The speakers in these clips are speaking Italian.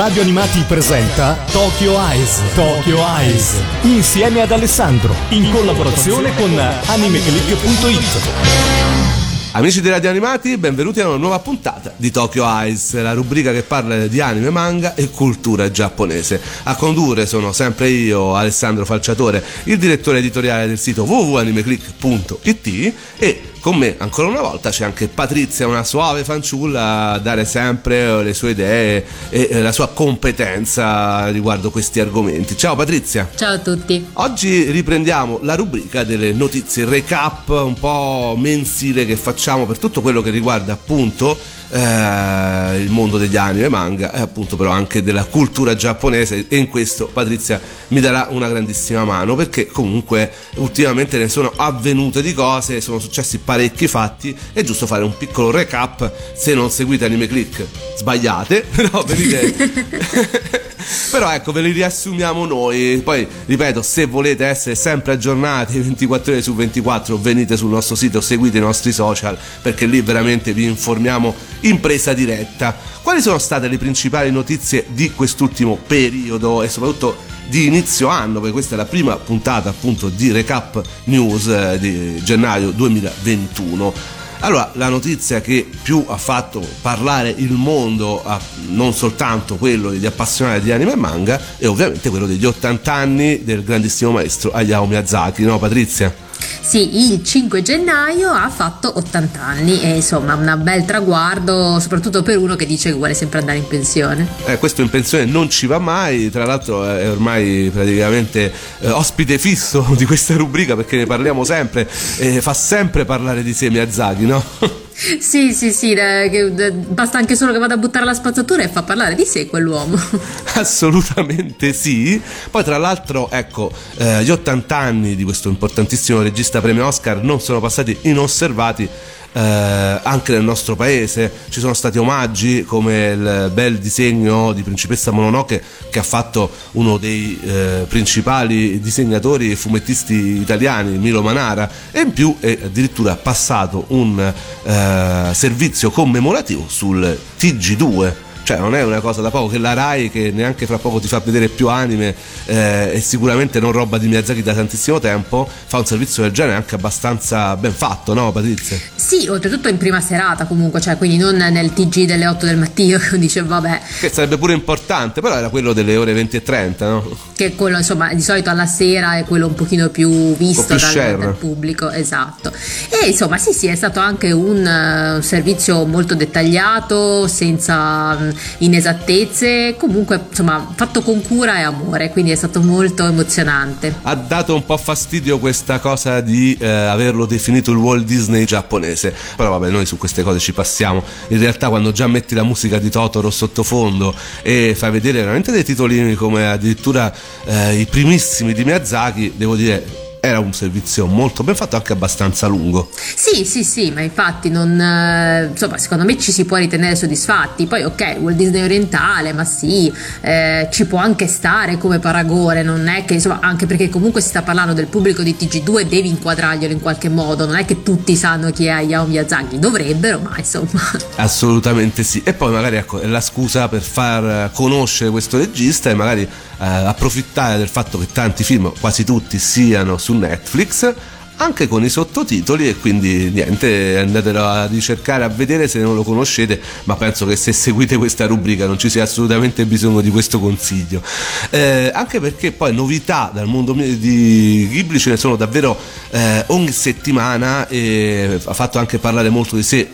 Radio Animati presenta Tokyo Eyes. Tokyo Eyes. Insieme ad Alessandro. In collaborazione con animeclick.it. Amici di Radio Animati, benvenuti a una nuova puntata di Tokyo Eyes, la rubrica che parla di anime, manga e cultura giapponese. A condurre sono sempre io, Alessandro Falciatore, il direttore editoriale del sito www.animeclick.it e con me ancora una volta c'è anche Patrizia, una suave fanciulla a dare sempre le sue idee e la sua competenza riguardo questi argomenti. Ciao Patrizia. Ciao a tutti. Oggi riprendiamo la rubrica delle notizie recap un po' mensile che facciamo per tutto quello che riguarda appunto eh, il mondo degli anime e manga e appunto però anche della cultura giapponese. E in questo Patrizia mi darà una grandissima mano perché comunque ultimamente ne sono avvenute di cose, sono successi parecchi fatti, è giusto fare un piccolo recap, se non seguite Anime Click sbagliate, però venite... Però ecco, ve li riassumiamo noi. Poi, ripeto, se volete essere sempre aggiornati 24 ore su 24, venite sul nostro sito, seguite i nostri social, perché lì veramente vi informiamo in presa diretta. Quali sono state le principali notizie di quest'ultimo periodo e soprattutto di inizio anno, perché questa è la prima puntata appunto di Recap News eh, di gennaio 2021. Allora, la notizia che più ha fatto parlare il mondo, non soltanto quello degli appassionati di anime e manga, è ovviamente quello degli 80 anni del grandissimo maestro Hayao Miyazaki, no Patrizia? Sì, il 5 gennaio ha fatto 80 anni e insomma un bel traguardo, soprattutto per uno che dice che vuole sempre andare in pensione. Eh, questo in pensione non ci va mai, tra l'altro è ormai praticamente eh, ospite fisso di questa rubrica perché ne parliamo sempre e fa sempre parlare di sé Miyazaki, no? Sì, sì, sì, basta anche solo che vada a buttare la spazzatura e fa parlare di sé quell'uomo. Assolutamente sì. Poi tra l'altro, ecco, eh, gli 80 anni di questo importantissimo regista premio Oscar non sono passati inosservati eh, anche nel nostro paese. Ci sono stati omaggi come il bel disegno di Principessa Mononoke che ha fatto uno dei eh, principali disegnatori e fumettisti italiani Milo Manara e in più è addirittura passato un eh, servizio commemorativo sul TG2 cioè non è una cosa da poco che la Rai che neanche fra poco ti fa vedere più anime eh, e sicuramente non roba di Miyazaki da tantissimo tempo fa un servizio del genere anche abbastanza ben fatto no Patrizia? Sì oltretutto in prima serata comunque cioè quindi non nel TG delle 8 del mattino che dice vabbè che sarebbe pure importante però era quello delle ore 20 e 30 no? che quello insomma di solito alla sera è quello un pochino più visto più dal, dal, pubblico esatto e insomma sì sì è stato anche un uh, servizio molto dettagliato senza um, inesattezze, comunque insomma fatto con cura e amore, quindi è stato molto emozionante. Ha dato un po' fastidio questa cosa di eh, averlo definito il Walt Disney giapponese, però vabbè noi su queste cose ci passiamo, in realtà quando già metti la musica di Totoro sottofondo e fai vedere veramente dei titolini come addirittura eh, i primissimi di Miyazaki, devo dire era un servizio molto ben fatto, anche abbastanza lungo. Sì, sì, sì, ma infatti non, eh, insomma, secondo me ci si può ritenere soddisfatti. Poi, ok, Walt Disney orientale, ma sì, eh, ci può anche stare come paragone, non è che, insomma, anche perché comunque si sta parlando del pubblico di TG2, devi inquadrarglielo in qualche modo, non è che tutti sanno chi è Hayao Miyazaki, dovrebbero, ma insomma. Assolutamente sì. E poi magari ecco, è la scusa per far conoscere questo regista e magari eh, approfittare del fatto che tanti film, quasi tutti, siano su Netflix anche con i sottotitoli e quindi niente andatelo a ricercare a vedere se non lo conoscete ma penso che se seguite questa rubrica non ci sia assolutamente bisogno di questo consiglio. Eh, anche perché poi novità dal mondo di Ghibli ce ne sono davvero eh, ogni settimana e ha fatto anche parlare molto di sé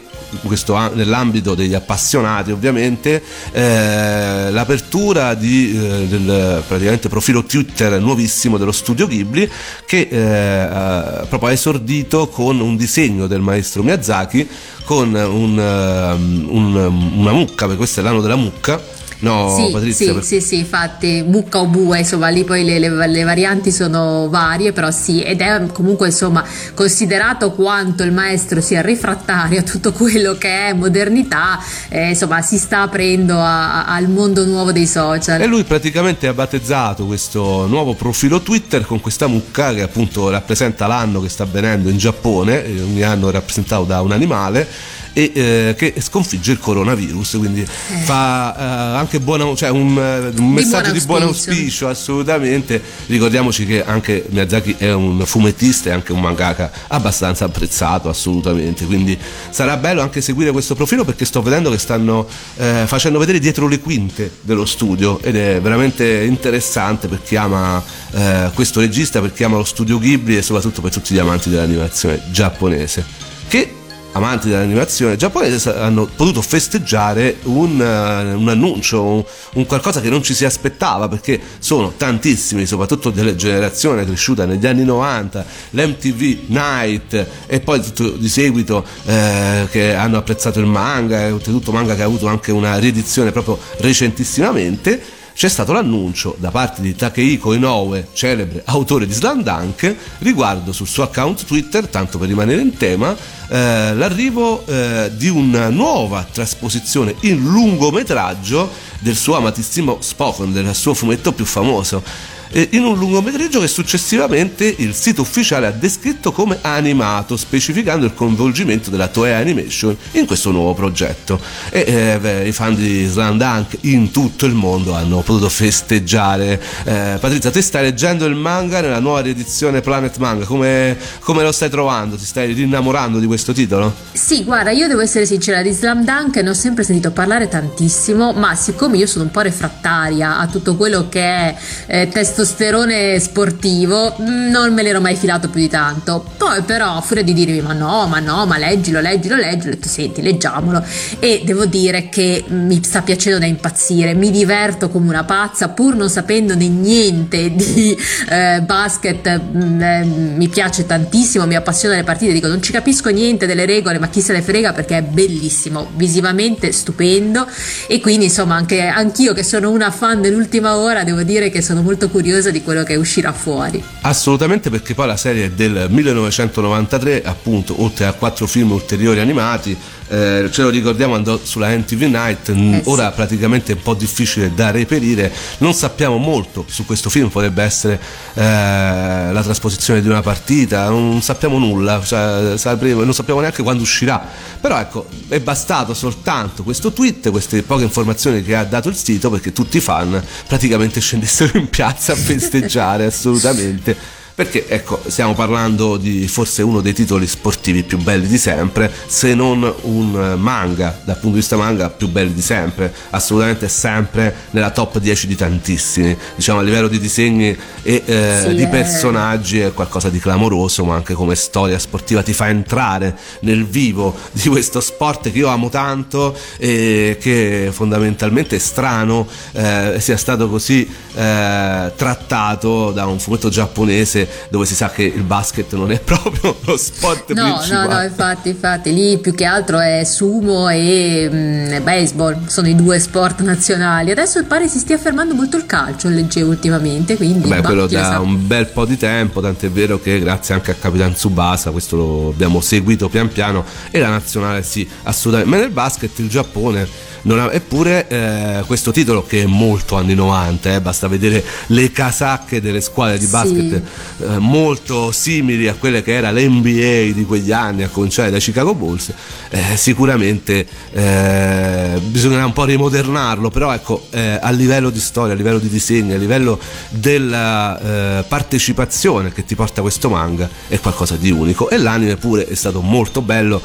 questo, nell'ambito degli appassionati ovviamente eh, l'apertura di, eh, del praticamente profilo Twitter nuovissimo dello studio Ghibli che eh, proprio ha esordito con un disegno del maestro Miyazaki con un, um, un, una mucca perché questo è l'anno della mucca No, sì, Patrizia. Sì, per... sì, sì, infatti mucca o bue, insomma, lì poi le, le, le, varianti sono varie, però sì, ed è comunque, insomma, considerato quanto il maestro sia rifrattario a tutto quello che è modernità, eh, insomma, si sta aprendo a, a, al mondo nuovo dei social. E lui praticamente ha battezzato questo nuovo profilo Twitter con questa mucca che appunto rappresenta l'anno che sta avvenendo in Giappone, ogni anno rappresentato da un animale e eh, che sconfigge il coronavirus, quindi eh. fa eh, anche buona, cioè un, eh, un messaggio di buon auspicio assolutamente. Ricordiamoci che anche Miyazaki è un fumettista e anche un mangaka abbastanza apprezzato assolutamente, quindi sarà bello anche seguire questo profilo perché sto vedendo che stanno eh, facendo vedere dietro le quinte dello studio ed è veramente interessante per chi ama eh, questo regista, per chi ama lo studio Ghibli e soprattutto per tutti gli amanti dell'animazione giapponese che amanti dell'animazione giapponese hanno potuto festeggiare un, uh, un annuncio, un, un, qualcosa che non ci si aspettava perché sono tantissimi, soprattutto delle generazione cresciuta negli anni 90, l'MTV Night e poi tutto di seguito eh, che hanno apprezzato il manga, oltretutto manga che ha avuto anche una riedizione proprio recentissimamente c'è stato l'annuncio da parte di Takehiko Inoue, celebre autore di Slam Dunk, riguardo sul suo account Twitter, tanto per rimanere in tema, eh, l'arrivo eh, di una nuova trasposizione in lungometraggio del suo amatissimo Spoken, del suo fumetto più famoso in un lungometraggio che successivamente il sito ufficiale ha descritto come animato, specificando il coinvolgimento della Toei Animation in questo nuovo progetto. E eh, i fan di Slam Dunk in tutto il mondo hanno potuto festeggiare. Eh, Patrizia, te stai leggendo il manga nella nuova riedizione Planet Manga, come, come lo stai trovando? Ti stai rinnamorando di questo titolo? Sì, guarda, io devo essere sincera, di Slam Dunk ne ho sempre sentito parlare tantissimo, ma siccome io sono un po' refrattaria a tutto quello che è eh, testo testosterone sportivo mm, non me l'ero mai filato più di tanto. Poi però, a furia di dirmi ma no, ma no, ma leggilo, leggilo, leggilo, ho detto senti, leggiamolo. E devo dire che mi sta piacendo da impazzire, mi diverto come una pazza pur non sapendone niente di eh, basket, mm, eh, mi piace tantissimo, mi appassiona le partite, dico non ci capisco niente delle regole, ma chi se ne frega perché è bellissimo, visivamente stupendo e quindi insomma anche anch'io che sono una fan dell'ultima ora devo dire che sono molto curiosa curiosa di quello che uscirà fuori. Assolutamente perché poi la serie è del 1993, appunto, oltre a quattro film ulteriori animati, eh, ce lo ricordiamo andò sulla NTV Night, eh ora sì. praticamente è un po' difficile da reperire, non sappiamo molto su questo film, potrebbe essere eh, la trasposizione di una partita, non sappiamo nulla, cioè, sapremo, non sappiamo neanche quando uscirà, però ecco è bastato soltanto questo tweet, queste poche informazioni che ha dato il sito perché tutti i fan praticamente scendessero in piazza a festeggiare assolutamente perché ecco stiamo parlando di forse uno dei titoli sportivi più belli di sempre se non un manga dal punto di vista manga più belli di sempre assolutamente sempre nella top 10 di tantissimi diciamo a livello di disegni e eh, sì, di eh. personaggi è qualcosa di clamoroso ma anche come storia sportiva ti fa entrare nel vivo di questo sport che io amo tanto e che fondamentalmente è strano eh, sia stato così eh, trattato da un fumetto giapponese dove si sa che il basket non è proprio lo sport no, principale. No, no, infatti, infatti, lì più che altro è sumo e mh, mm, baseball, sono i due sport nazionali. Adesso pare si stia fermando molto il calcio, leggevo ultimamente, quindi... Beh, quello da un bel po' di tempo, tant'è vero che grazie anche a Capitan Tsubasa, questo lo abbiamo seguito pian piano, e la nazionale sì, assolutamente. Ma nel basket il Giappone ha, eppure eh, questo titolo che è molto anni 90, eh, basta vedere le casacche delle squadre di basket sì. eh, molto simili a quelle che era l'NBA di quegli anni, a cominciare dai Chicago Bulls, eh, sicuramente eh, bisognerà un po' rimodernarlo, però ecco eh, a livello di storia, a livello di disegno, a livello della partecipazione che ti porta questo manga è qualcosa di unico e l'anime pure è stato molto bello,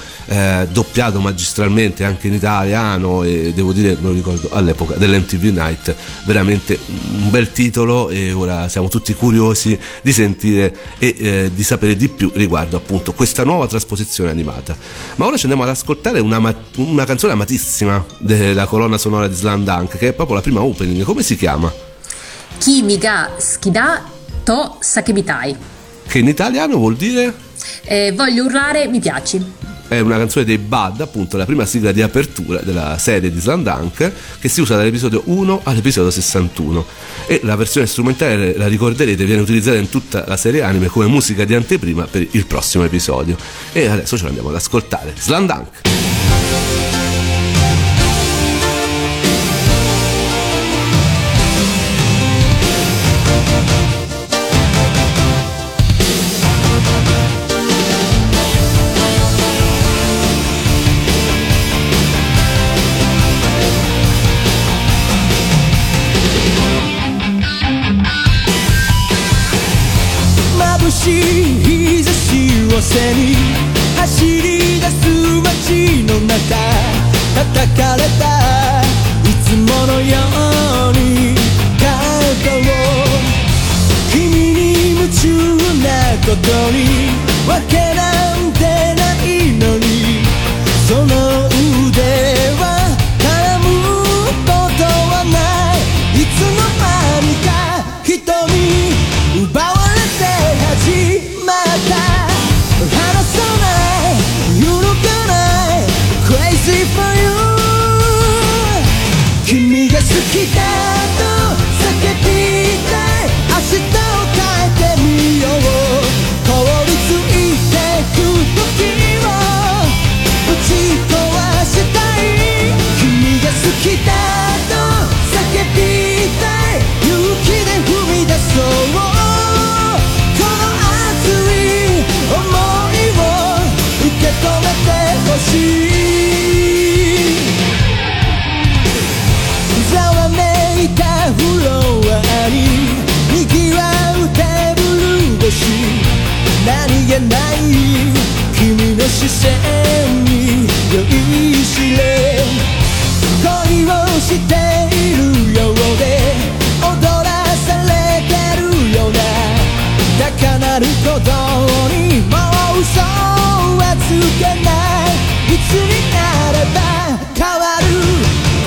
doppiato magistralmente anche in italiano e devo dire, me lo ricordo all'epoca dell'MTV Night, veramente un bel titolo e ora siamo tutti curiosi di sentire e eh, di sapere di più riguardo appunto questa nuova trasposizione animata. Ma ora ci andiamo ad ascoltare una, una canzone amatissima della colonna sonora di Slam Dunk, che è proprio la prima opening, come si chiama? Kimiga Skida To Sakebitai. Che in italiano vuol dire? Eh, voglio urlare, mi piaci è una canzone dei Bad, appunto la prima sigla di apertura della serie di Slandunk che si usa dall'episodio 1 all'episodio 61 e la versione strumentale, la ricorderete, viene utilizzata in tutta la serie anime come musica di anteprima per il prossimo episodio. E adesso ce l'andiamo ad ascoltare. Slandunk!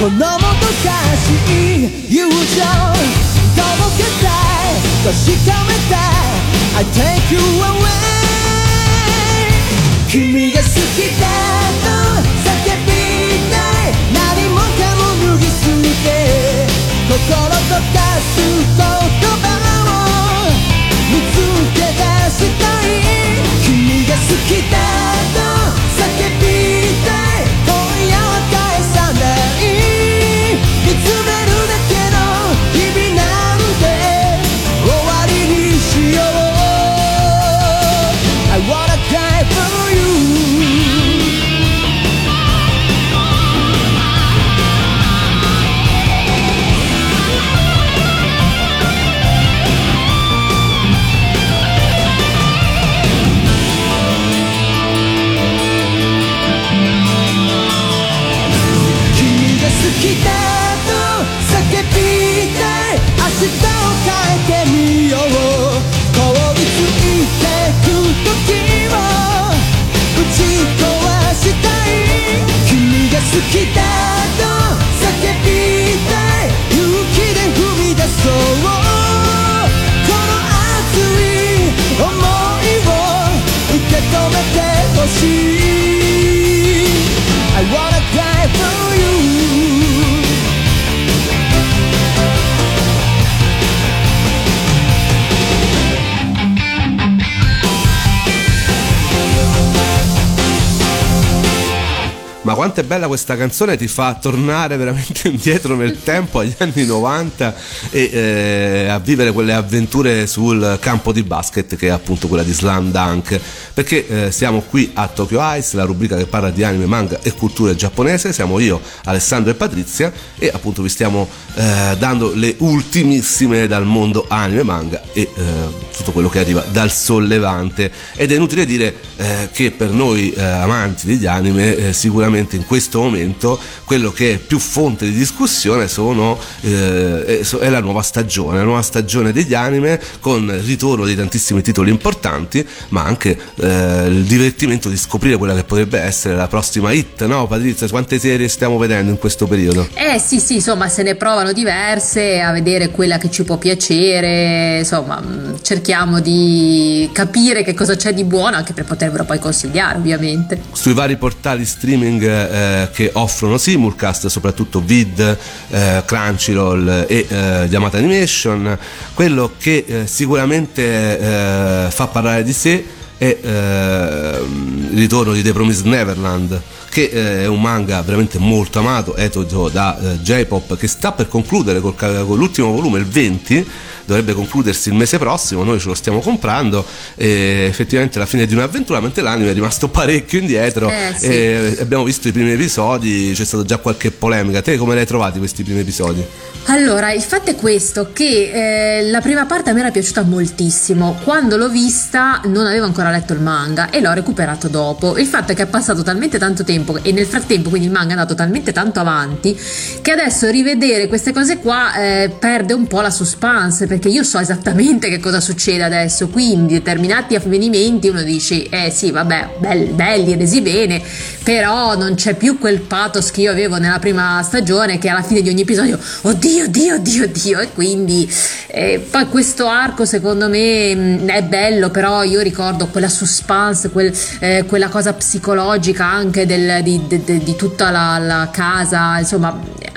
このもどかしい友情届けたい確かめたい。I take you away 君が好きだと叫びたい。何もかも脱ぎ捨て心溶かす言葉。「勇気で踏み出そう」「この熱い思いを受け止めてほしい」quanto è bella questa canzone, ti fa tornare veramente indietro nel tempo, agli anni 90 e eh, a vivere quelle avventure sul campo di basket che è appunto quella di Slam Dunk. Perché eh, siamo qui a Tokyo Ice, la rubrica che parla di anime, manga e cultura giapponese. Siamo io, Alessandro e Patrizia e appunto vi stiamo eh, dando le ultimissime dal mondo anime, manga e eh, tutto quello che arriva dal sollevante. Ed è inutile dire eh, che per noi eh, amanti degli anime eh, sicuramente in questo momento quello che è più fonte di discussione sono, eh, è, la nuova stagione, la nuova stagione degli anime con il ritorno di tantissimi titoli importanti, ma anche eh, il divertimento di scoprire quella che potrebbe essere la prossima hit, no Patrizia? Quante serie stiamo vedendo in questo periodo? Eh sì, sì, insomma, se ne provano diverse a vedere quella che ci può piacere, insomma, mh, cerchiamo di capire che cosa c'è di buono anche per potervelo poi consigliare, ovviamente. Sui vari portali streaming eh, che offrono simulcast, soprattutto Vid, eh, Crunchyroll e eh, Yamata Animation, quello che eh, sicuramente eh, fa parlare di sé è eh, il ritorno di The Promised Neverland che eh, è un manga veramente molto amato, edito da J-Pop, che sta per concludere col, con l'ultimo volume, il 20 dovrebbe concludersi il mese prossimo, noi ce lo stiamo comprando effettivamente la fine di un'avventura, mentre l'anime è rimasto parecchio indietro Eh, sì. e abbiamo visto i primi episodi, c'è stata già qualche polemica. Te come li hai trovati questi primi episodi? Allora, il fatto è questo, che eh, la prima parte a me era piaciuta moltissimo. Quando l'ho vista non avevo ancora letto il manga e l'ho recuperato dopo. Il fatto è che è passato talmente tanto tempo e nel frattempo quindi il manga è andato talmente tanto avanti che adesso rivedere queste cose qua eh, perde un po' la suspense perché io so esattamente che cosa succede adesso. Quindi determinati avvenimenti uno dice, eh sì, vabbè, bel- belli, resi bene, però non c'è più quel pathos che io avevo nella prima stagione che alla fine di ogni episodio, oddio, oddio, oddio, oddio, e quindi eh, poi questo arco secondo me è bello, però io ricordo quella suspense, quel, eh, quella cosa psicologica anche del- di- di- di tutta la, la casa, insomma,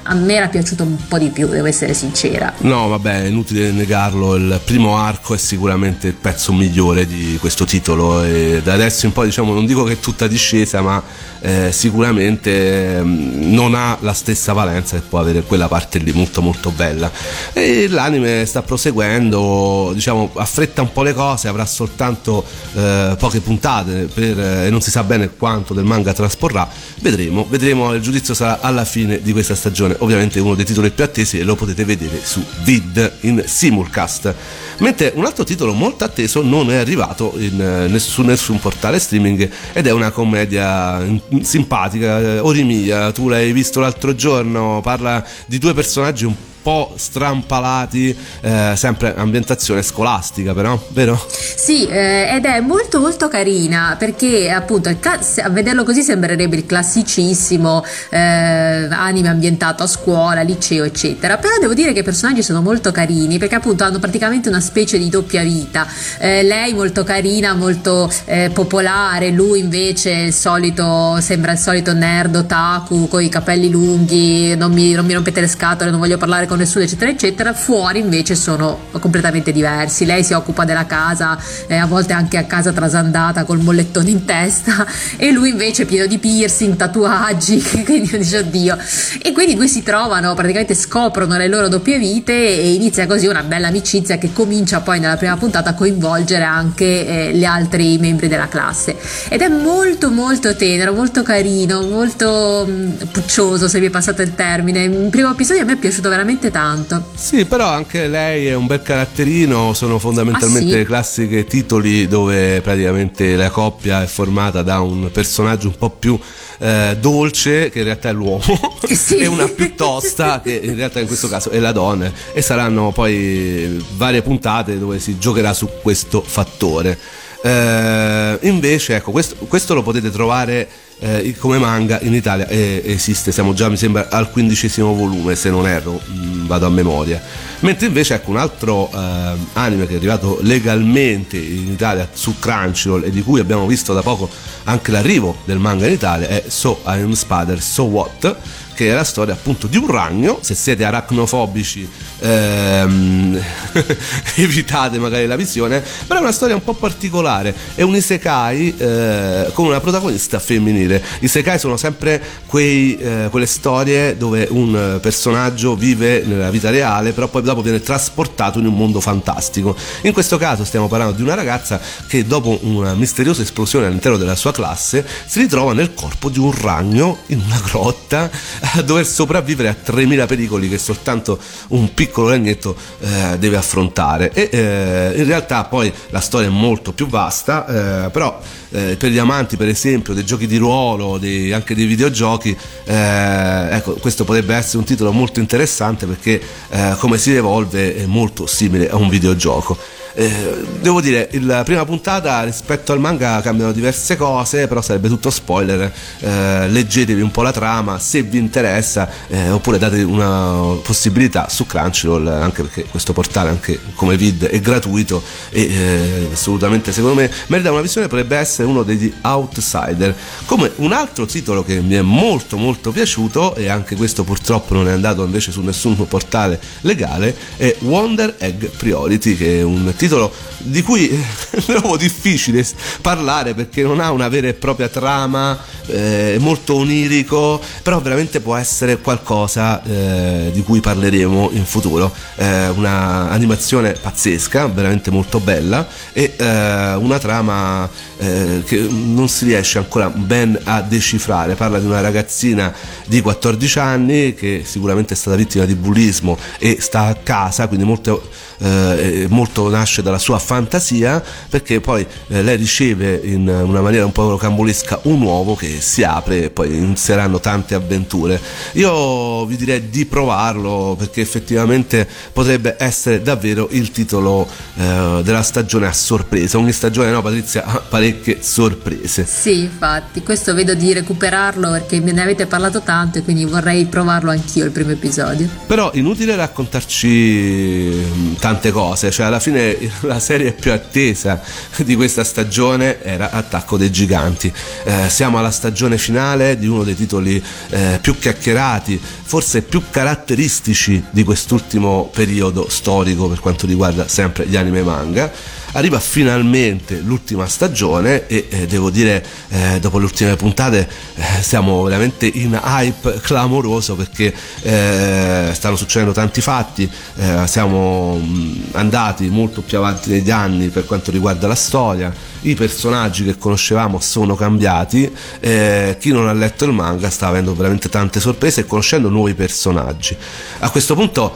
a me era piaciuto un po' di più, devo essere sincera. No, vabbè, è inutile negarlo, il primo arco è sicuramente il pezzo migliore di questo titolo e da adesso in poi diciamo non dico che è tutta discesa, ma eh, sicuramente ehm, non ha la stessa valenza che può avere quella parte lì molto molto bella. E l'anime sta proseguendo, diciamo, affretta un po' le cose, avrà soltanto eh, poche puntate per, eh, e non si sa bene quanto del manga trasporrà. Vedremo, vedremo, il giudizio sarà alla fine di questa stagione. Ovviamente uno dei titoli più attesi e lo potete vedere su Vid in simulcast. Mentre un altro titolo molto atteso non è arrivato in, eh, su nessun portale streaming ed è una commedia mm, simpatica, eh, Orimia, tu l'hai visto l'altro giorno, parla di due personaggi un po' strampalati, eh, sempre ambientazione scolastica però, vero? Sì, eh, ed è molto molto carina perché appunto a vederlo così sembrerebbe il classicissimo eh, anime ambientato a scuola, liceo eccetera, però devo dire che i personaggi sono molto carini perché appunto hanno praticamente una specie di doppia vita, Eh, lei molto carina, molto eh, popolare, lui invece il solito, sembra il solito nerd otaku con i capelli lunghi, non mi, non mi rompete le scatole, non voglio parlare con nessuno eccetera eccetera, fuori invece sono completamente diversi, lei si occupa della casa, eh, a volte anche a casa trasandata col mollettone in testa e lui invece è pieno di piercing, tatuaggi, quindi dice oddio. E quindi due si trovano, praticamente scoprono le loro doppie vite e inizia così una bella amicizia che comincia poi nella prima puntata a coinvolgere anche eh, gli altri membri della classe. Ed è molto molto tenero, molto carino, molto mh, puccioso se vi è passato il termine. Il primo episodio a me è piaciuto veramente tanto. Sì, però anche lei è un bel caratterino, sono fondamentalmente Ah, sì? classiche titoli dove praticamente la coppia è formata da un personaggio un po' più eh, dolce, che in realtà è l'uomo, Sì. e una più tosta, che in realtà in questo caso è la donna, e saranno poi varie puntate dove si giocherà su questo fattore. Eh, invece, ecco, questo, questo lo potete trovare eh, come manga in Italia eh, esiste, siamo già mi sembra al quindicesimo volume se non erro, mh, vado a memoria. Mentre invece ecco un altro eh, anime che è arrivato legalmente in Italia su Crunchyroll e di cui abbiamo visto da poco anche l'arrivo del manga in Italia è So I Am Spider So What che è la storia appunto di un ragno, se siete aracnofobici ehm, evitate magari la visione, però è una storia un po' particolare, è un isekai eh, con una protagonista femminile. Isekai sono sempre quei, eh, quelle storie dove un personaggio vive nella vita reale, però poi dopo viene trasportato in un mondo fantastico. In questo caso stiamo parlando di una ragazza che dopo una misteriosa esplosione all'interno della sua classe si ritrova nel corpo di un ragno in una grotta a dover sopravvivere a 3000 pericoli che soltanto un piccolo ragnetto eh, deve affrontare. E eh, in realtà poi la storia è molto più vasta eh, però eh, per gli amanti per esempio dei giochi di ruolo dei- anche dei videogiochi eh, ecco questo potrebbe essere un titolo molto interessante perché eh, come si evolve è molto simile a un videogioco eh, devo dire, la prima puntata rispetto al manga cambiano diverse cose, però sarebbe tutto spoiler. Eh, leggetevi un po' la trama se vi interessa, eh, oppure date una possibilità su Crunchyroll, anche perché questo portale, anche come vid, è gratuito e eh, assolutamente secondo me merita una visione. Potrebbe essere uno degli outsider. Come un altro titolo che mi è molto molto piaciuto, e anche questo purtroppo non è andato invece su nessun portale legale, è Wonder Egg Priority, che è un titolo titolo di cui trovo difficile parlare perché non ha una vera e propria trama, eh, molto onirico, però veramente può essere qualcosa eh, di cui parleremo in futuro. Eh, una animazione pazzesca, veramente molto bella e eh, una trama eh, che non si riesce ancora ben a decifrare. Parla di una ragazzina di 14 anni che sicuramente è stata vittima di bullismo e sta a casa, quindi molto, eh, molto nasce dalla sua fantasia perché poi eh, lei riceve in una maniera un po' rocambolesca un uovo che si apre e poi inizieranno tante avventure. Io vi direi di provarlo perché effettivamente potrebbe essere davvero il titolo eh, della stagione a sorpresa. Ogni stagione, no Patrizia, ha parecchie sorprese. Sì, infatti, questo vedo di recuperarlo perché me ne avete parlato tanto e quindi vorrei provarlo anch'io il primo episodio. Però inutile raccontarci tante cose, cioè alla fine la serie più attesa di questa stagione era Attacco dei Giganti. Eh, siamo alla stagione finale di uno dei titoli eh, più chiacchierati, forse più caratteristici di quest'ultimo periodo storico per quanto riguarda sempre gli anime manga arriva finalmente l'ultima stagione e eh, devo dire eh, dopo le ultime puntate eh, siamo veramente in hype clamoroso perché eh, stanno succedendo tanti fatti eh, siamo mh, andati molto più avanti negli anni per quanto riguarda la storia i personaggi che conoscevamo sono cambiati eh, chi non ha letto il manga sta avendo veramente tante sorprese e conoscendo nuovi personaggi a questo punto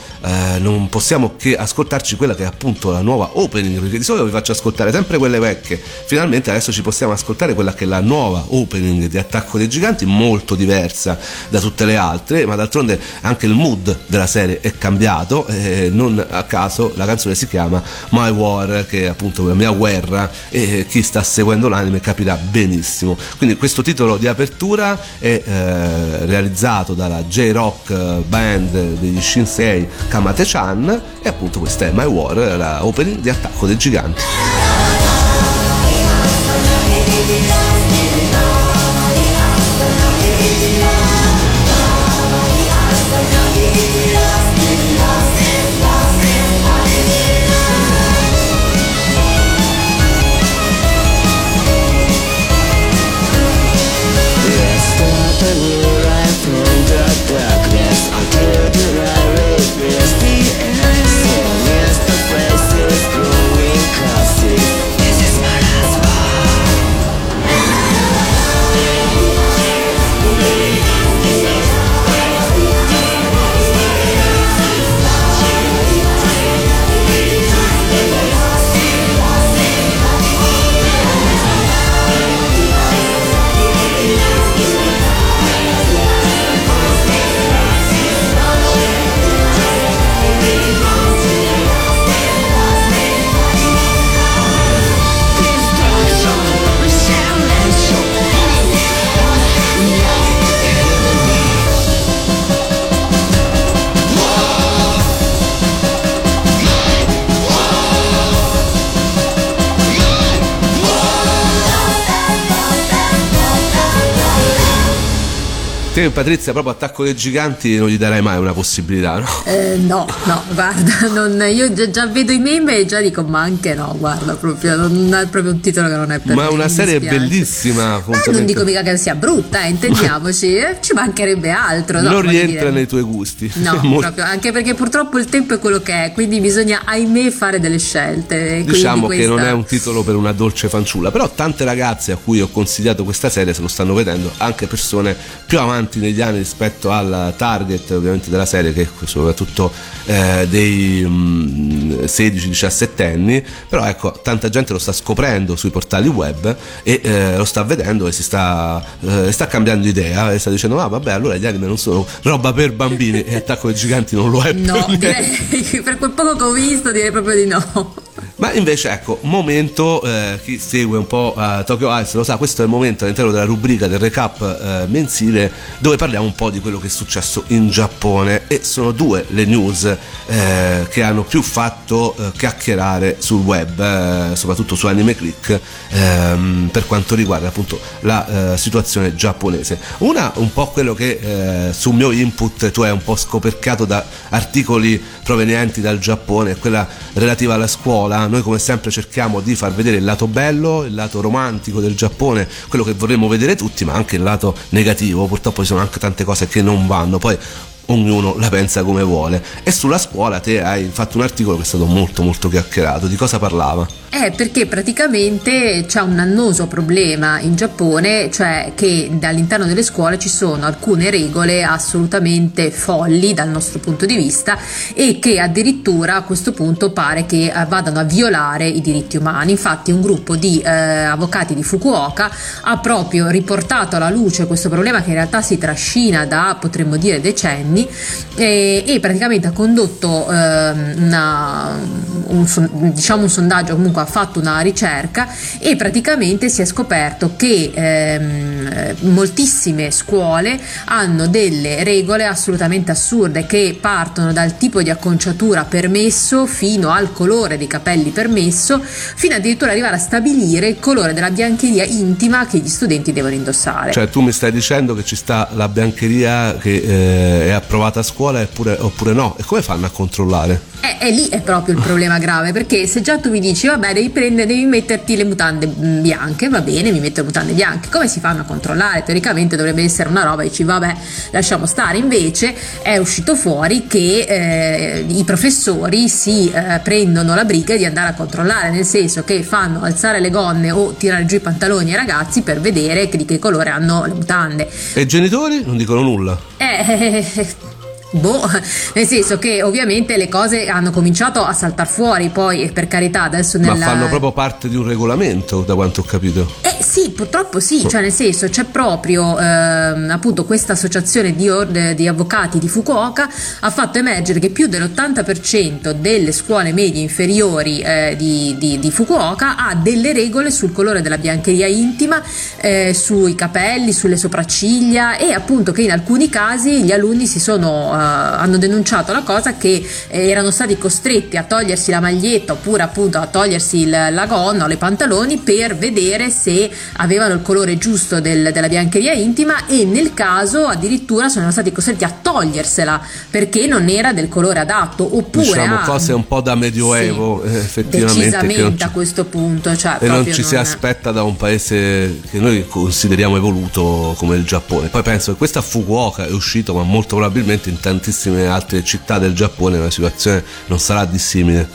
non possiamo che ascoltarci quella che è appunto la nuova opening perché di solito vi faccio ascoltare sempre quelle vecchie. Finalmente adesso ci possiamo ascoltare quella che è la nuova opening di Attacco dei Giganti, molto diversa da tutte le altre, ma d'altronde anche il mood della serie è cambiato. E non a caso la canzone si chiama My War, che è appunto la mia guerra, e chi sta seguendo l'anime capirà benissimo. Quindi questo titolo di apertura è eh, realizzato dalla J-Rock band degli Shinsei Kamate-chan e appunto questa è My War, la opening di Attacco dei Giganti. Te Patrizia proprio attacco dei giganti non gli darai mai una possibilità, no? Eh, no, no, guarda, non, io già, già, vedo i meme e già dico ma anche no, guarda, proprio, non è proprio un titolo che non è per ma me. Una serie bellissima. Eh, non dico mica che sia brutta, eh, intendiamoci, eh, ci mancherebbe altro. No, non rientra dire. nei tuoi gusti. No, proprio, anche perché purtroppo il tempo è quello che è, quindi bisogna ahimè fare delle scelte. Diciamo questa... che non è un titolo per una dolce fanciulla, però tante ragazze a cui ho consigliato questa serie se lo stanno vedendo, anche persone più avanti negli anni rispetto al target ovviamente della serie che è soprattutto eh, dei mm, 16-17 anni. Però ecco tanta gente lo sta scoprendo sui portali web e eh, lo sta vedendo e si sta, eh, sta cambiando idea e sta dicendo ah vabbè allora gli anime non sono roba per bambini. E attacco dei giganti non lo è no per direi per quel poco che ho visto direi proprio di no. Ma invece ecco, momento, eh, chi segue un po' uh, Tokyo Ice lo sa, questo è il momento all'interno della rubrica del recap eh, mensile dove parliamo un po' di quello che è successo in Giappone e sono due le news eh, che hanno più fatto eh, chiacchierare sul web, eh, soprattutto su Anime Click, ehm, per quanto riguarda appunto la eh, situazione giapponese. Una un po' quello che sul mio input tu hai un po' scoperchiato da articoli provenienti dal Giappone, quella relativa alla scuola noi come sempre cerchiamo di far vedere il lato bello, il lato romantico del Giappone, quello che vorremmo vedere tutti, ma anche il lato negativo. Purtroppo ci sono anche tante cose che non vanno. Poi ognuno la pensa come vuole. E sulla scuola te hai fatto un articolo che è stato molto molto chiacchierato. Di cosa parlava? Eh, perché praticamente c'è un annoso problema in Giappone, cioè che all'interno delle scuole ci sono alcune regole assolutamente folli dal nostro punto di vista e che addirittura a questo punto pare che eh, vadano a violare i diritti umani. Infatti un gruppo di eh, avvocati di Fukuoka ha proprio riportato alla luce questo problema che in realtà si trascina da potremmo dire decenni e, e praticamente ha condotto eh, una, un, diciamo un sondaggio comunque ha fatto una ricerca e praticamente si è scoperto che ehm, moltissime scuole hanno delle regole assolutamente assurde che partono dal tipo di acconciatura permesso fino al colore dei capelli permesso, fino addirittura arrivare a stabilire il colore della biancheria intima che gli studenti devono indossare. Cioè tu mi stai dicendo che ci sta la biancheria che eh, è approvata a scuola oppure, oppure no? E come fanno a controllare? E, e, lì è proprio il problema grave perché se già tu mi dici vabbè devi prendere devi metterti le mutande bianche va bene mi metto le mutande bianche. Come si fanno a controllare? Teoricamente dovrebbe essere una roba dici vabbè lasciamo stare invece è uscito fuori che eh, i professori si eh, prendono la briga di andare a controllare nel senso che fanno alzare le gonne o tirare giù i pantaloni ai ragazzi per vedere di che colore hanno le mutande. E i genitori non dicono nulla? Eh, Boh, nel senso che ovviamente le cose hanno cominciato a saltare fuori, poi per carità adesso nella... Ma fanno proprio parte di un regolamento, da quanto ho capito. Eh sì, purtroppo sì, cioè nel senso c'è proprio ehm, appunto questa associazione di, or- di, avvocati di Fukuoka ha fatto emergere che più dell'80% delle scuole medie inferiori eh, di, di, di, Fukuoka ha delle regole sul colore della biancheria intima, eh, sui capelli, sulle sopracciglia e appunto che in alcuni casi gli alunni si sono eh, hanno denunciato la cosa che eh, erano stati costretti a togliersi la maglietta oppure appunto a togliersi il, la gonna o le pantaloni per vedere se avevano il colore giusto del, della biancheria intima e nel caso addirittura sono stati costretti a togliersela perché non era del colore adatto oppure diciamo a, cose un po' da medioevo sì, effettivamente decisamente ci, a questo punto cioè, e non ci non... si aspetta da un paese che noi consideriamo evoluto come il Giappone. Poi penso che questa Fukuoka è uscito ma molto probabilmente in tantissime altre città del Giappone la situazione non sarà dissimile.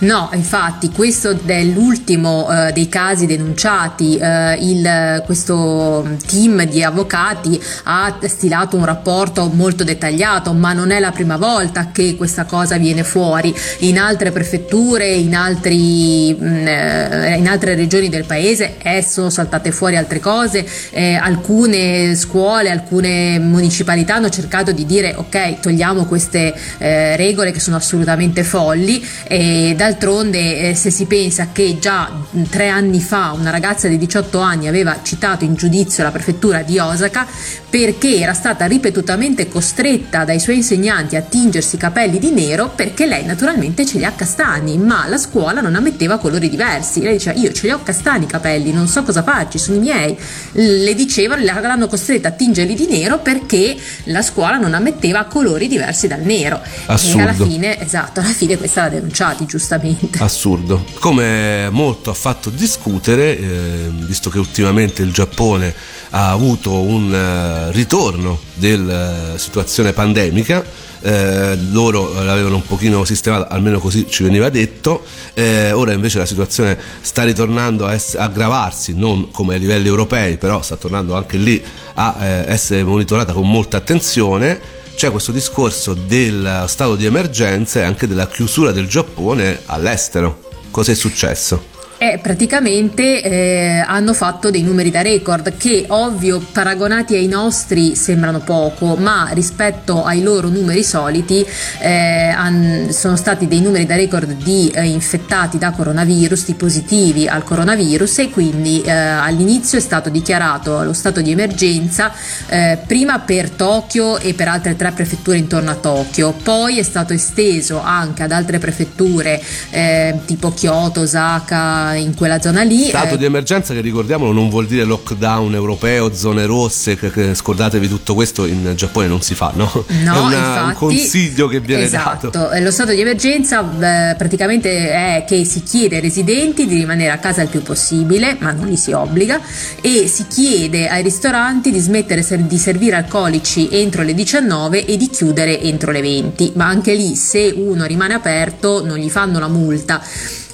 No, infatti questo è l'ultimo uh, dei casi denunciati, uh, il, questo team di avvocati ha stilato un rapporto molto dettagliato, ma non è la prima volta che questa cosa viene fuori. In altre prefetture, in, altri, mh, mm, eh, in altre regioni del paese eh, sono saltate fuori altre cose, eh, alcune scuole, alcune municipalità hanno cercato di dire ok, togliamo queste eh, regole che sono assolutamente folli e d'altronde eh, se si pensa che già tre anni fa una ragazza di 18 anni aveva citato in giudizio la prefettura di Osaka perché era stata ripetutamente costretta dai suoi insegnanti a tingersi i capelli di nero perché lei naturalmente ce li ha castani, ma la scuola non ammetteva colori diversi. Lei diceva io ce li ho castani i capelli, non so cosa farci, sono i miei. Le dicevano, l'hanno costretta a tingerli di nero perché la scuola non ammetteva colori diversi dal nero. Assurdo. E alla fine, esatto, alla fine questa l'ha denunciati giustamente. Assurdo. Come molto ha fatto discutere, eh, visto che ultimamente il Giappone ha avuto un uh, ritorno della situazione pandemica. Eh, loro l'avevano un pochino sistemato, almeno così ci veniva detto, eh, ora invece la situazione sta ritornando a aggravarsi, non come a livelli europei, però sta tornando anche lì a eh, essere monitorata con molta attenzione. C'è questo discorso del stato di emergenza e anche della chiusura del Giappone all'estero. Cos'è successo? E praticamente eh, hanno fatto dei numeri da record che ovvio paragonati ai nostri sembrano poco ma rispetto ai loro numeri soliti eh, han, sono stati dei numeri da record di eh, infettati da coronavirus di positivi al coronavirus e quindi eh, all'inizio è stato dichiarato lo stato di emergenza eh, prima per Tokyo e per altre tre prefetture intorno a Tokyo. Poi è stato esteso anche ad altre prefetture eh, tipo Kyoto, Osaka in quella zona lì. Stato eh, di emergenza che ricordiamolo non vuol dire lockdown europeo, zone rosse, che, che scordatevi tutto questo in Giappone non si fa, no? No, è una- infatti, un consiglio che viene esatto. dato. Eh, Lo stato di emergenza eh, praticamente è che si chiede ai residenti di rimanere a casa il più possibile, ma non li si obbliga, e si chiede ai ristoranti di smettere ser- di servire alcolici entro le 19 e di chiudere entro le 20. Ma anche lì, se uno rimane aperto, non gli fanno la multa.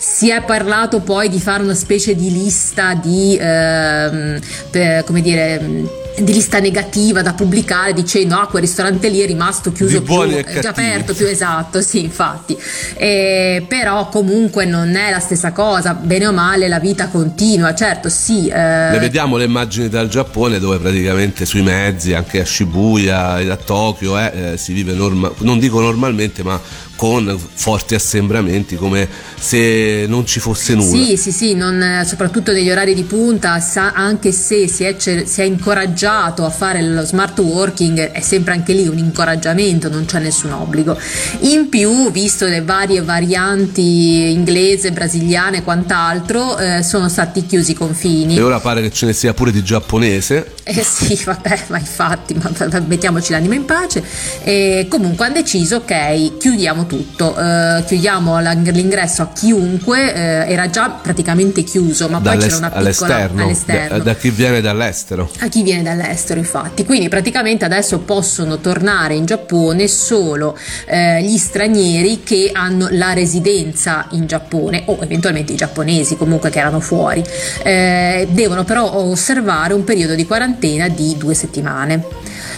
Si è parlato poi di fare una specie di lista di, ehm, per- come dire, di lista negativa da pubblicare dicendo ah quel ristorante lì è rimasto chiuso più, e è già aperto più esatto sì infatti. Eh, però comunque non è la stessa cosa bene o male la vita continua certo sì eh, Ne vediamo le immagini dal Giappone dove praticamente sui mezzi, anche a Shibuya, a Tokyo, eh, eh, si vive norma- non dico normalmente, ma con forti assembramenti come se non ci fosse nulla. Sì, sì, sì, non- soprattutto negli orari di punta, sa- anche se si è, si è incoraggiato a fare lo smart working, è sempre anche lì un incoraggiamento, non c'è nessun obbligo. In più, visto le varie varianti inglese, brasiliane e quant'altro, eh, sono stati chiusi i confini. E ora pare che ce ne sia pure di giapponese. Eh sì, vabbè, ma infatti, ma, ma- mettiamoci l'anima in pace. E comunque hanno deciso, ok, chiudiamo tutto, eh, chiudiamo l'ingresso a chiunque, eh, era già praticamente chiuso, ma poi c'era una piccola all'esterno, all'esterno. Da, da chi viene dall'estero. a chi viene dall'estero infatti. Quindi praticamente adesso possono tornare in Giappone solo eh, gli stranieri che hanno la residenza in Giappone o eventualmente i giapponesi comunque che erano fuori. Eh, devono però osservare un periodo di quarantena di due settimane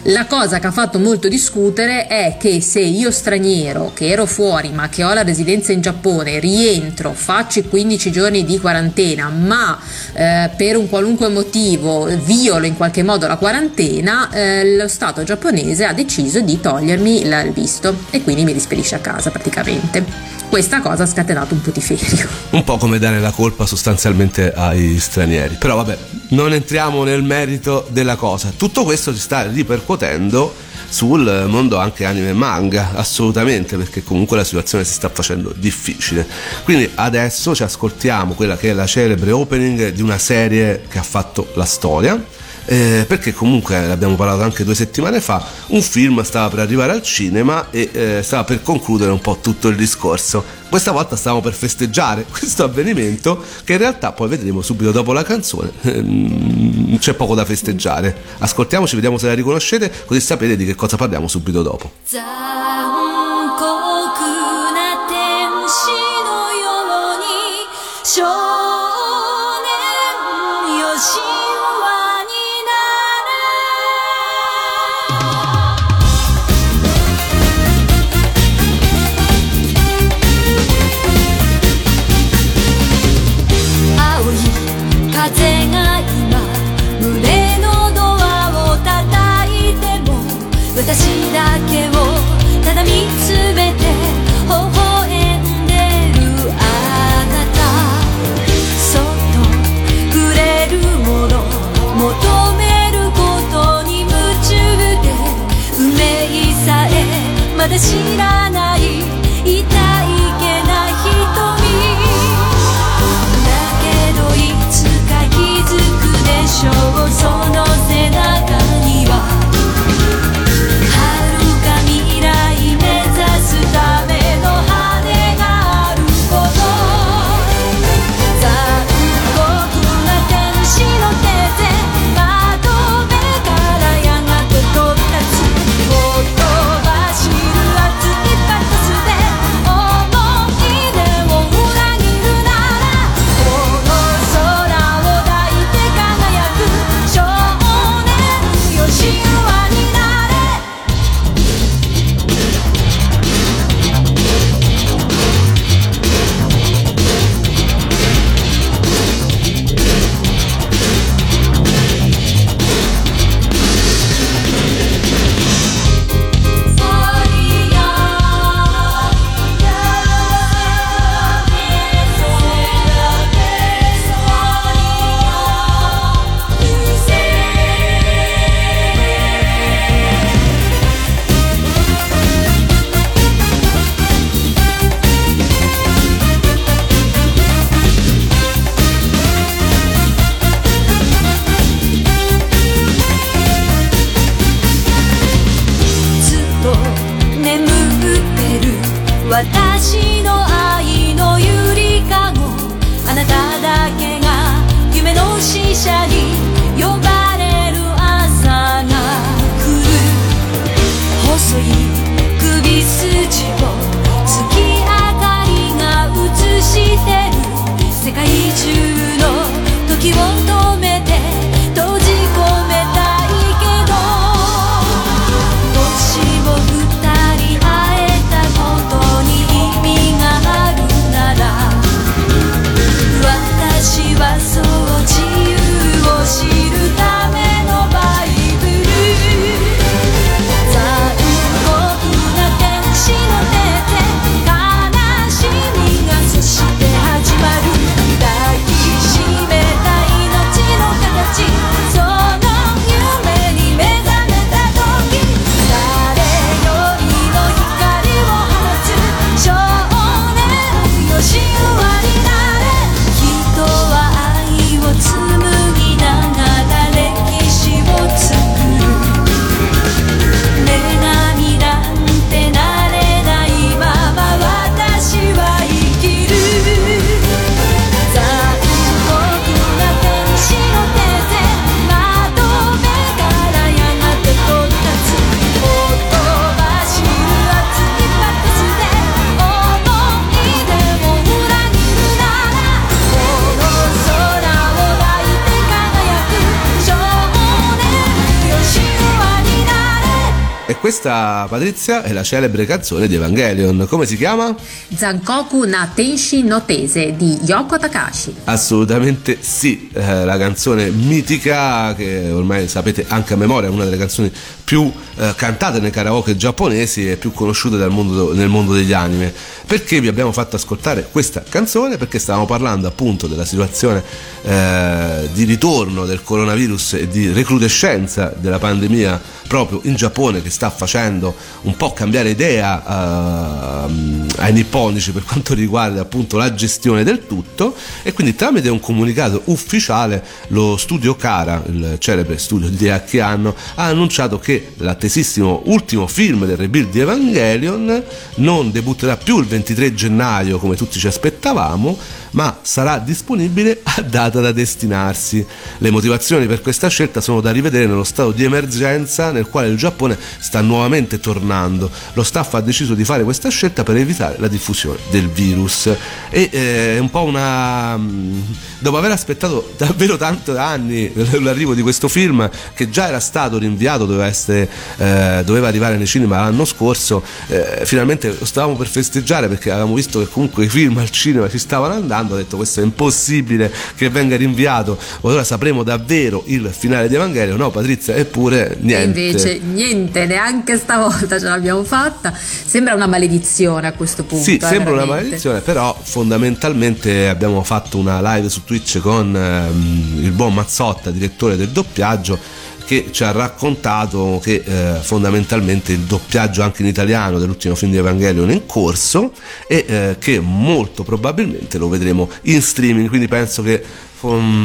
la cosa che ha fatto molto discutere è che se io straniero che ero fuori ma che ho la residenza in Giappone rientro, faccio i 15 giorni di quarantena ma eh, per un qualunque motivo violo in qualche modo la quarantena, eh, lo Stato giapponese ha deciso di togliermi il visto e quindi mi rispedisce a casa praticamente. Questa cosa ha scatenato un putiferio. Un po' come dare la colpa sostanzialmente ai stranieri. Però vabbè, non entriamo nel merito della cosa. Tutto questo si sta ripercuotendo sul mondo anche anime e manga, assolutamente, perché comunque la situazione si sta facendo difficile. Quindi adesso ci ascoltiamo quella che è la celebre opening di una serie che ha fatto la storia. Eh, perché comunque l'abbiamo parlato anche due settimane fa, un film stava per arrivare al cinema e eh, stava per concludere un po' tutto il discorso. Questa volta stavamo per festeggiare questo avvenimento che in realtà poi vedremo subito dopo la canzone. ehm, C'è poco da festeggiare. Ascoltiamoci, vediamo se la riconoscete, così sapete di che cosa parliamo subito dopo. 残 E questa, Patrizia, è la celebre canzone di Evangelion. Come si chiama? Zankoku na Tenshi no Tese di Yoko Takashi. Assolutamente sì, eh, la canzone mitica che ormai sapete anche a memoria, è una delle canzoni più eh, cantate nei karaoke giapponesi e più conosciute mondo- nel mondo degli anime. Perché vi abbiamo fatto ascoltare questa canzone? Perché stavamo parlando appunto della situazione eh, di ritorno del coronavirus e di recrudescenza della pandemia proprio in Giappone che sta facendo un po' cambiare idea ehm, ai nipponici per quanto riguarda appunto la gestione del tutto e quindi tramite un comunicato ufficiale lo studio Kara, il celebre studio di Akiano, ha annunciato che l'attesissimo ultimo film del rebuild di Evangelion non debutterà più il 23 gennaio come tutti ci aspettavamo, ma sarà disponibile a data da destinarsi. Le motivazioni per questa scelta sono da rivedere nello stato di emergenza nel quale il Giappone sta nuovamente tornando. Lo staff ha deciso di fare questa scelta per evitare la diffusione del virus. E eh, è un po' una. mm, Dopo aver aspettato davvero tanti anni l'arrivo di questo film, che già era stato rinviato, doveva, essere, eh, doveva arrivare nei cinema l'anno scorso, eh, finalmente lo stavamo per festeggiare perché avevamo visto che comunque i film al cinema ci stavano andando. Ho detto questo è impossibile che venga rinviato. Ora sapremo davvero il finale di Evangelio. No, Patrizia, eppure E niente. invece niente, neanche stavolta ce l'abbiamo fatta. Sembra una maledizione a questo punto. Sì, eh, sembra una veramente. maledizione, però fondamentalmente abbiamo fatto una live su Twitch con ehm, il buon Mazzotta, direttore del doppiaggio, che ci ha raccontato che eh, fondamentalmente il doppiaggio anche in italiano dell'ultimo film di Evangelion è in corso e eh, che molto probabilmente lo vedremo in streaming, quindi penso che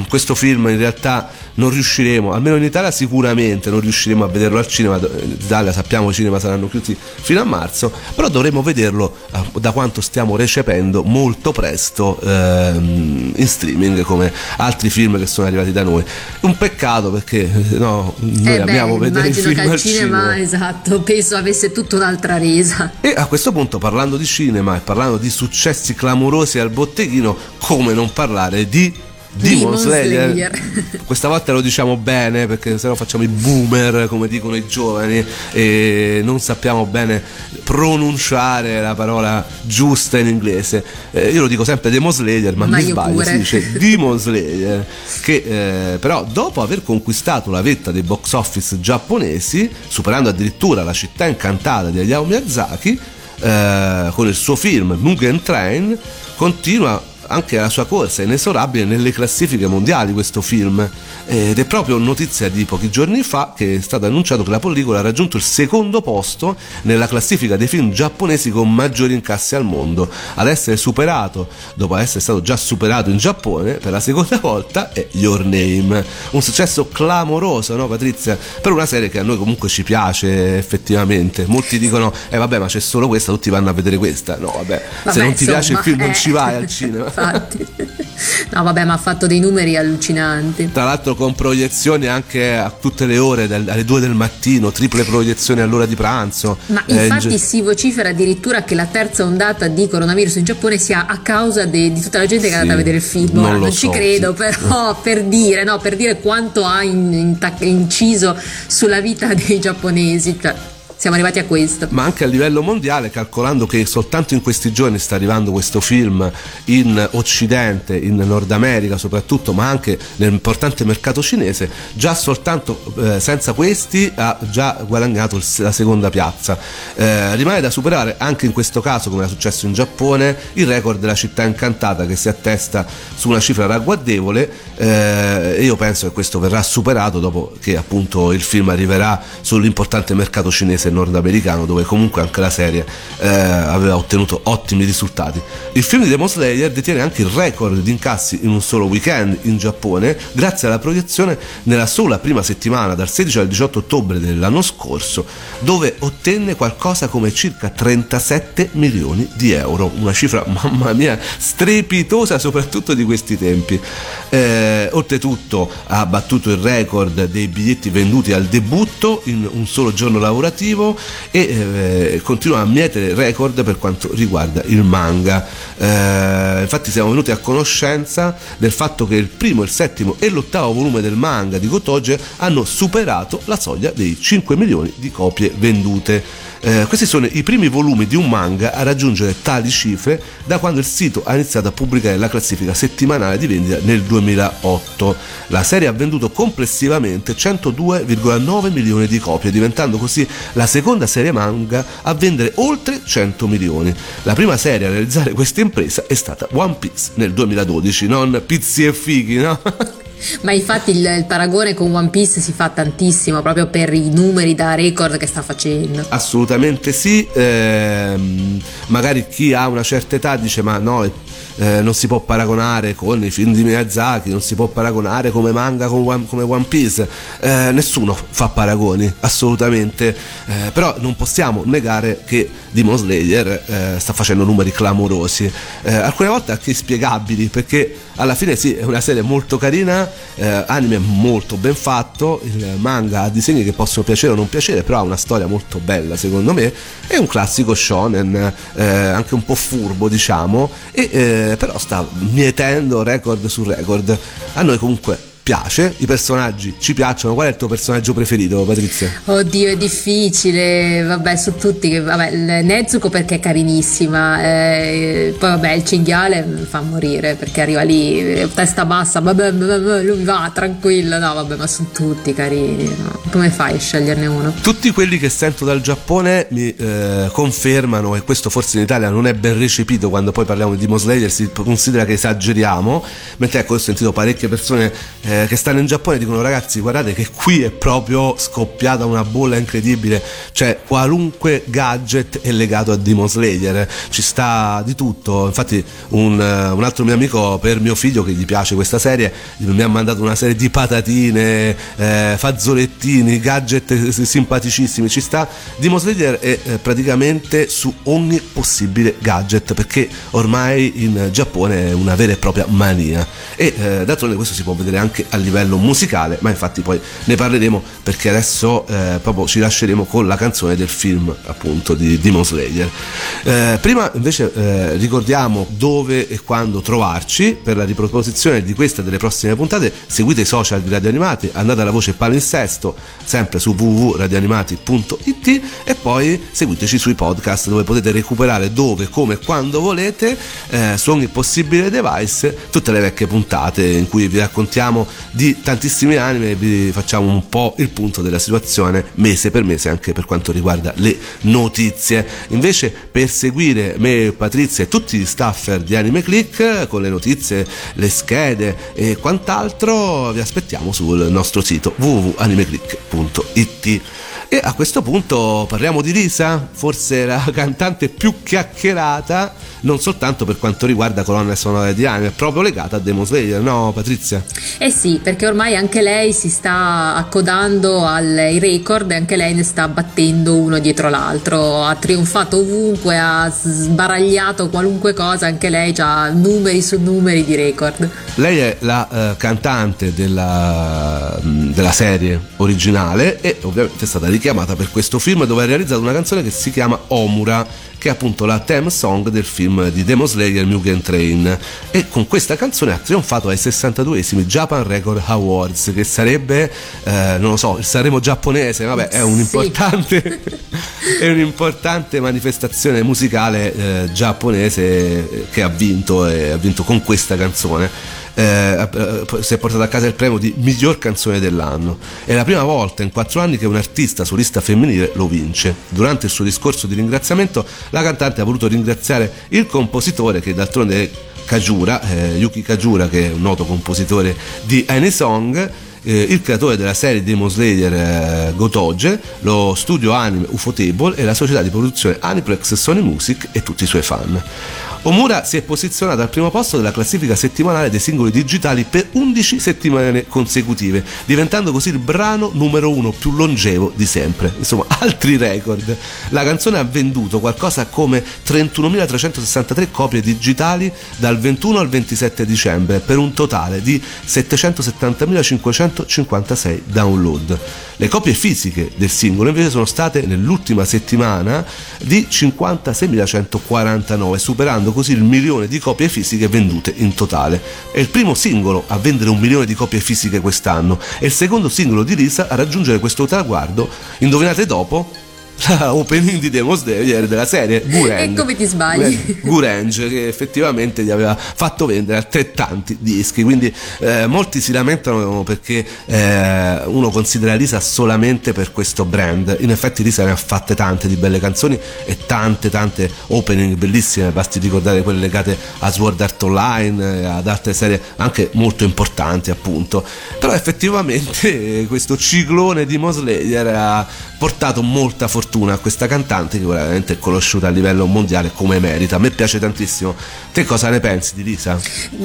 questo film in realtà non riusciremo, almeno in Italia sicuramente non riusciremo a vederlo al cinema, in Italia sappiamo i cinema saranno chiusi fino a marzo, però dovremo vederlo eh, da quanto stiamo recependo molto presto ehm, in streaming come altri film che sono arrivati da noi. Un peccato perché eh, no, noi Eh amiamo vedere i immagino film che al cinema, cinema. esatto, penso avesse tutta un'altra resa. E a questo punto, parlando di cinema e parlando di successi clamorosi al botteghino, come non parlare di Demon, Demon Slayer. Slayer. Questa volta lo diciamo bene perché sennò facciamo i boomer, come dicono i giovani, e non sappiamo bene pronunciare la parola giusta in inglese. Eh, io lo dico sempre Demon Slayer, ma, Ma mi io sbaglio, pure. si dice Demon Slayer, che eh, però dopo aver conquistato la vetta dei box office giapponesi, superando addirittura la città incantata di Hayao Miyazaki, eh, con il suo film Mugen Train, continua anche la sua corsa inesorabile nelle classifiche mondiali questo film. Ed è proprio notizia di pochi giorni fa che è stato annunciato che la pellicola ha raggiunto il secondo posto nella classifica dei film giapponesi con maggiori incassi al mondo. Ad essere superato dopo essere stato già superato in Giappone per la seconda volta è Your Name. Un successo clamoroso no Patrizia? Per una serie che a noi comunque ci piace effettivamente. Molti dicono eh vabbè ma c'è solo questa tutti vanno a vedere questa. No vabbè, Vabbè, se non ti insomma, piace il film non eh. ci vai al cinema Infatti. No, vabbè, ma ha fatto dei numeri allucinanti. Tra l'altro con proiezioni anche a tutte le ore, dal- alle 2 del mattino, triple proiezioni all'ora di pranzo. Ma Eh, in infatti ge- si vocifera addirittura che la terza ondata di coronavirus in Giappone sia a causa de- di tutta la gente che è andata a vedere il film. non Ora, non so, ci credo, sì. però per dire, no, per dire quanto ha in- intac- inciso sulla vita dei giapponesi. Cioè, siamo arrivati a questo. ma anche a livello mondiale, calcolando che soltanto in questi giorni sta arrivando questo film in Occidente, in Nord America soprattutto, ma anche nell'importante mercato cinese, già soltanto eh, senza questi ha già guadagnato la seconda piazza. Eh, rimane da superare anche in questo caso, come è successo in Giappone, il record della città incantata che si attesta su una cifra ragguardevole eh, e io penso che questo verrà superato dopo che appunto il film arriverà sull'importante mercato cinese nordamericano dove comunque anche la serie eh, aveva ottenuto ottimi risultati. Il film di Demon Slayer detiene anche il record di incassi in un solo weekend in Giappone grazie alla proiezione nella sola prima settimana dal 16 al 18 ottobre dell'anno scorso dove ottenne qualcosa come circa 37 milioni di euro, una cifra mamma mia strepitosa soprattutto di questi tempi. Eh, oltretutto ha battuto il record dei biglietti venduti al debutto in un solo giorno lavorativo e eh, continua a mietere record per quanto riguarda il manga. Eh, infatti siamo venuti a conoscenza del fatto che il primo, il settimo e l'ottavo volume del manga di Gotoge hanno superato la soglia dei 5 milioni di copie vendute. Eh, questi sono i primi volumi di un manga a raggiungere tali cifre da quando il sito ha iniziato a pubblicare la classifica settimanale di vendita nel 2008. La serie ha venduto complessivamente 102,9 milioni di copie, diventando così la seconda serie manga a vendere oltre 100 milioni. La prima serie a realizzare questa impresa è stata One Piece nel 2012, non Pizzi e Fighi, no? Ma infatti il, il paragone con One Piece si fa tantissimo proprio per i numeri da record che sta facendo. Assolutamente sì, ehm, magari chi ha una certa età dice ma no, eh, non si può paragonare con i film di Miyazaki, non si può paragonare come manga con One, come One Piece, Eh, nessuno fa paragoni, assolutamente, Eh, però non possiamo negare che Demon Slayer eh, sta facendo numeri clamorosi, Eh, alcune volte anche inspiegabili perché alla fine sì è una serie molto carina, eh, anime molto ben fatto, il manga ha disegni che possono piacere o non piacere, però ha una storia molto bella secondo me, è un classico shonen, eh, anche un po' furbo diciamo, e eh, però sta mietendo record su record. A noi comunque piace, i personaggi ci piacciono, qual è il tuo personaggio preferito Patrizia? Oddio, è difficile. Vabbè, su tutti. che- Vabbè, il Nezuko perché è carinissima. eh, poi, vabbè, il cinghiale mi fa morire perché arriva lì, eh, testa bassa. Vabbè, vabbè, vabbè, lui va tranquillo. No, vabbè, ma sono tutti carini. no? Come fai a sceglierne uno? Tutti quelli che sento dal Giappone mi eh, confermano, e questo forse in Italia non è ben recepito quando poi parliamo di Demon Slayer, si considera che esageriamo, mentre ecco ho sentito parecchie persone eh, che stanno in Giappone dicono ragazzi guardate che qui è proprio scoppiata una bolla incredibile, cioè qualunque gadget è legato a Demon Slayer, ci sta di tutto, infatti un, eh, un altro mio amico per mio figlio che gli piace questa serie mi ha mandato una serie di patatine, eh, fazzolettini, gadget simpaticissimi, ci sta. Demon Slayer è eh, praticamente su ogni possibile gadget perché ormai in Giappone è una vera e propria mania. E eh, d'altronde questo si può vedere anche a livello musicale, ma infatti poi ne parleremo perché adesso eh, proprio ci lasceremo con la canzone del film appunto di Demon Slayer. Eh, prima invece eh, ricordiamo dove e quando trovarci per la riproposizione di questa e delle prossime puntate, seguite i social di Radio Animati, andate alla voce palinsesto sempre su www.radioanimati.it e poi seguiteci sui podcast dove potete recuperare dove, come quando volete eh, su ogni possibile device tutte le vecchie puntate in cui vi raccontiamo di tantissimi anime vi facciamo un po' il punto della situazione mese per mese anche per quanto riguarda le notizie. Invece per seguire me, Patrizia e tutti gli staffer di Anime Click con le notizie, le schede e quant'altro vi aspettiamo sul nostro sito www.animeclick.it. E a questo punto parliamo di Lisa, forse la cantante più chiacchierata, non soltanto per quanto riguarda colonne sonore di anime, è proprio legata a Demon Slayer, no Patrizia? Eh sì, perché ormai anche lei si sta accodando ai record e anche lei ne sta battendo uno dietro l'altro. Ha trionfato ovunque, ha sbaragliato qualunque cosa, anche lei ha numeri su numeri di record. Lei è la eh, cantante della, della serie originale e ovviamente è stata richiamata per questo film dove ha realizzato una canzone che si chiama Omura che è appunto la theme song del film di Demon Slayer Mugen Train. E con questa canzone ha trionfato ai 62esimi Japan Record Awards che sarebbe eh, non lo so il Sanremo giapponese. Vabbè è un'importante è un'importante manifestazione musicale eh, giapponese che ha vinto e ha vinto con questa canzone eh, si è portato a casa il premio di miglior canzone dell'anno. È la prima volta in quattro anni che un artista solista femminile lo vince. Durante il suo discorso di ringraziamento, la cantante ha voluto ringraziare il compositore che d'altronde è Kajura, eh, Yuki Kajura, che è un noto compositore di Any Song. Eh, il creatore della serie Demon Slayer eh, Gotoge, lo studio anime Ufotable e la società di produzione Aniplex Sony Music e tutti i suoi fan. Omura si è posizionato al primo posto della classifica settimanale dei singoli digitali per 11 settimane consecutive, diventando così il brano numero uno più longevo di sempre. Insomma, altri record. La canzone ha venduto qualcosa come 31.363 copie digitali dal 21 al 27 dicembre, per un totale di 770.556 download. Le copie fisiche del singolo invece sono state nell'ultima settimana di 56.149, superando così il milione di copie fisiche vendute in totale. È il primo singolo a vendere un milione di copie fisiche quest'anno. E il secondo singolo di Lisa a raggiungere questo traguardo, indovinate dopo, opening di Demon Slayer della serie Gureng. E come ti sbagli? Gureng che effettivamente gli aveva fatto vendere altrettanti dischi, quindi eh, molti si lamentano perché eh, uno considera Lisa solamente per questo brand. In effetti Lisa ne ha fatte tante di belle canzoni e tante tante opening bellissime, basti ricordare quelle legate a Sword Art Online e ad altre serie anche molto importanti appunto. Però effettivamente questo ciclone di Demon Slayer ha portato molta fortuna a questa cantante che veramente è conosciuta a livello mondiale come merita. A me piace tantissimo. Te cosa ne pensi di Lisa?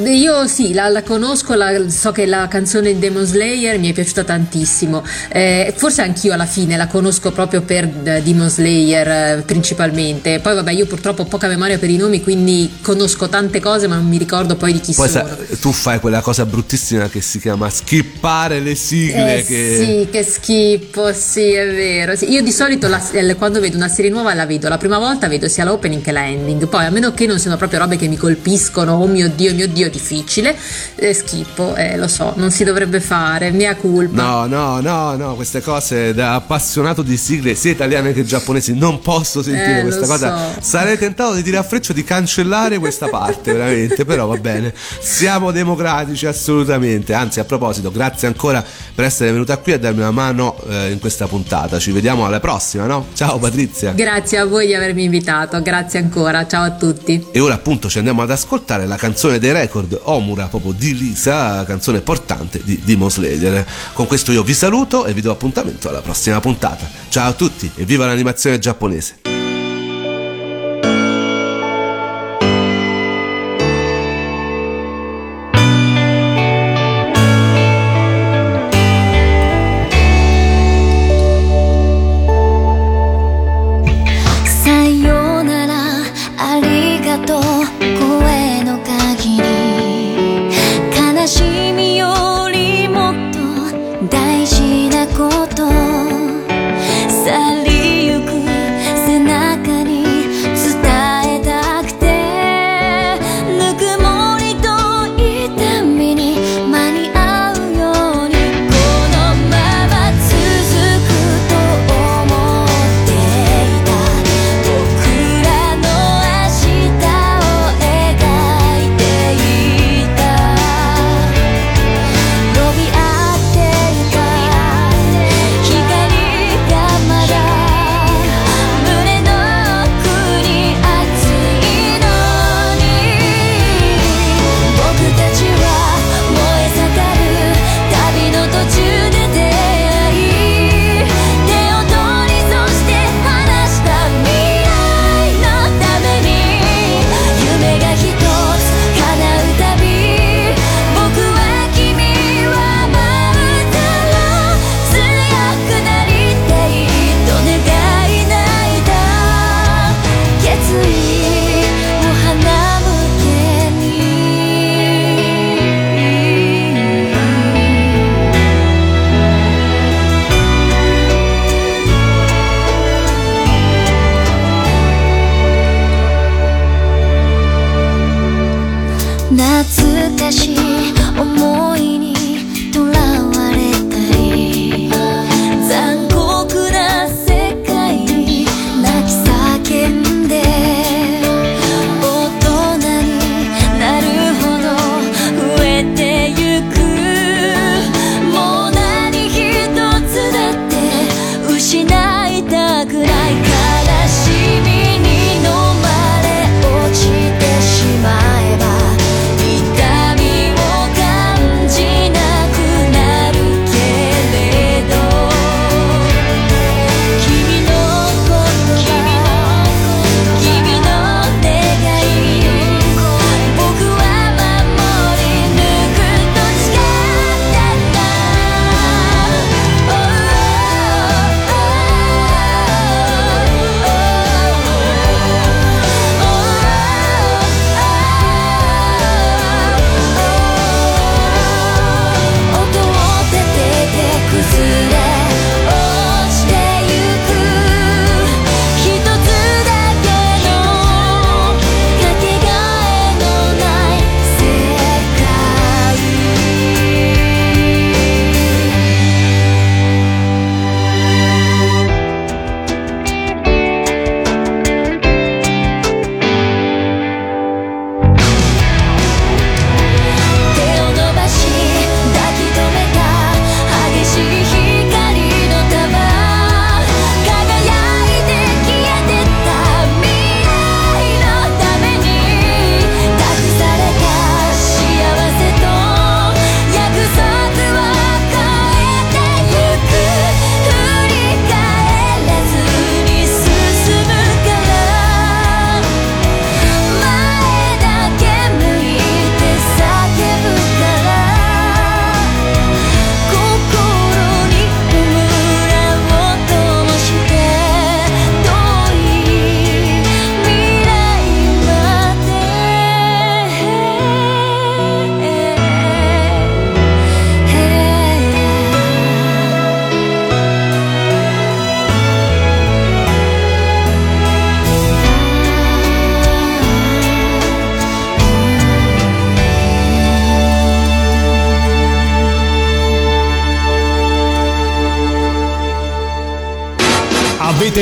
Io sì, la, la conosco, la- so che la canzone Demon Slayer mi è piaciuta tantissimo. Eh, forse anch'io alla fine la conosco proprio per eh, Demon Slayer eh, principalmente. Poi vabbè, io purtroppo ho poca memoria per i nomi, quindi conosco tante cose, ma non mi ricordo poi di chi Poi sono. sa- tu fai quella cosa bruttissima che si chiama skippare le sigle. Eh, che... Sì, che schifo, sì, è vero. sì. Io di solito la- quando vedo una serie nuova la vedo, la prima volta vedo sia l'opening che la ending, poi a meno che non siano proprio robe che mi colpiscono, oh mio dio, mio dio, difficile, eh, schifo, eh, lo so, non si dovrebbe fare, mia colpa. No, no, no, no, queste cose da appassionato di sigle, sia italiane che giapponesi, non posso sentire Eh, questa cosa. so. Sarei tentato di dire a freccio di cancellare questa parte, veramente, però va bene. Siamo democratici assolutamente. Anzi, a proposito, grazie ancora per essere venuta qui a darmi una mano eh, in questa puntata. Ci vediamo alla prossima, no? Ciao Patrizia. Grazie a voi di avermi invitato, grazie ancora, ciao a tutti. E ora appunto ci andiamo ad ascoltare la canzone dei record Omura proprio di Lisa, canzone portante di Demon Slayer. Con questo io vi saluto e vi do appuntamento alla prossima puntata. Ciao a tutti e viva l'animazione giapponese!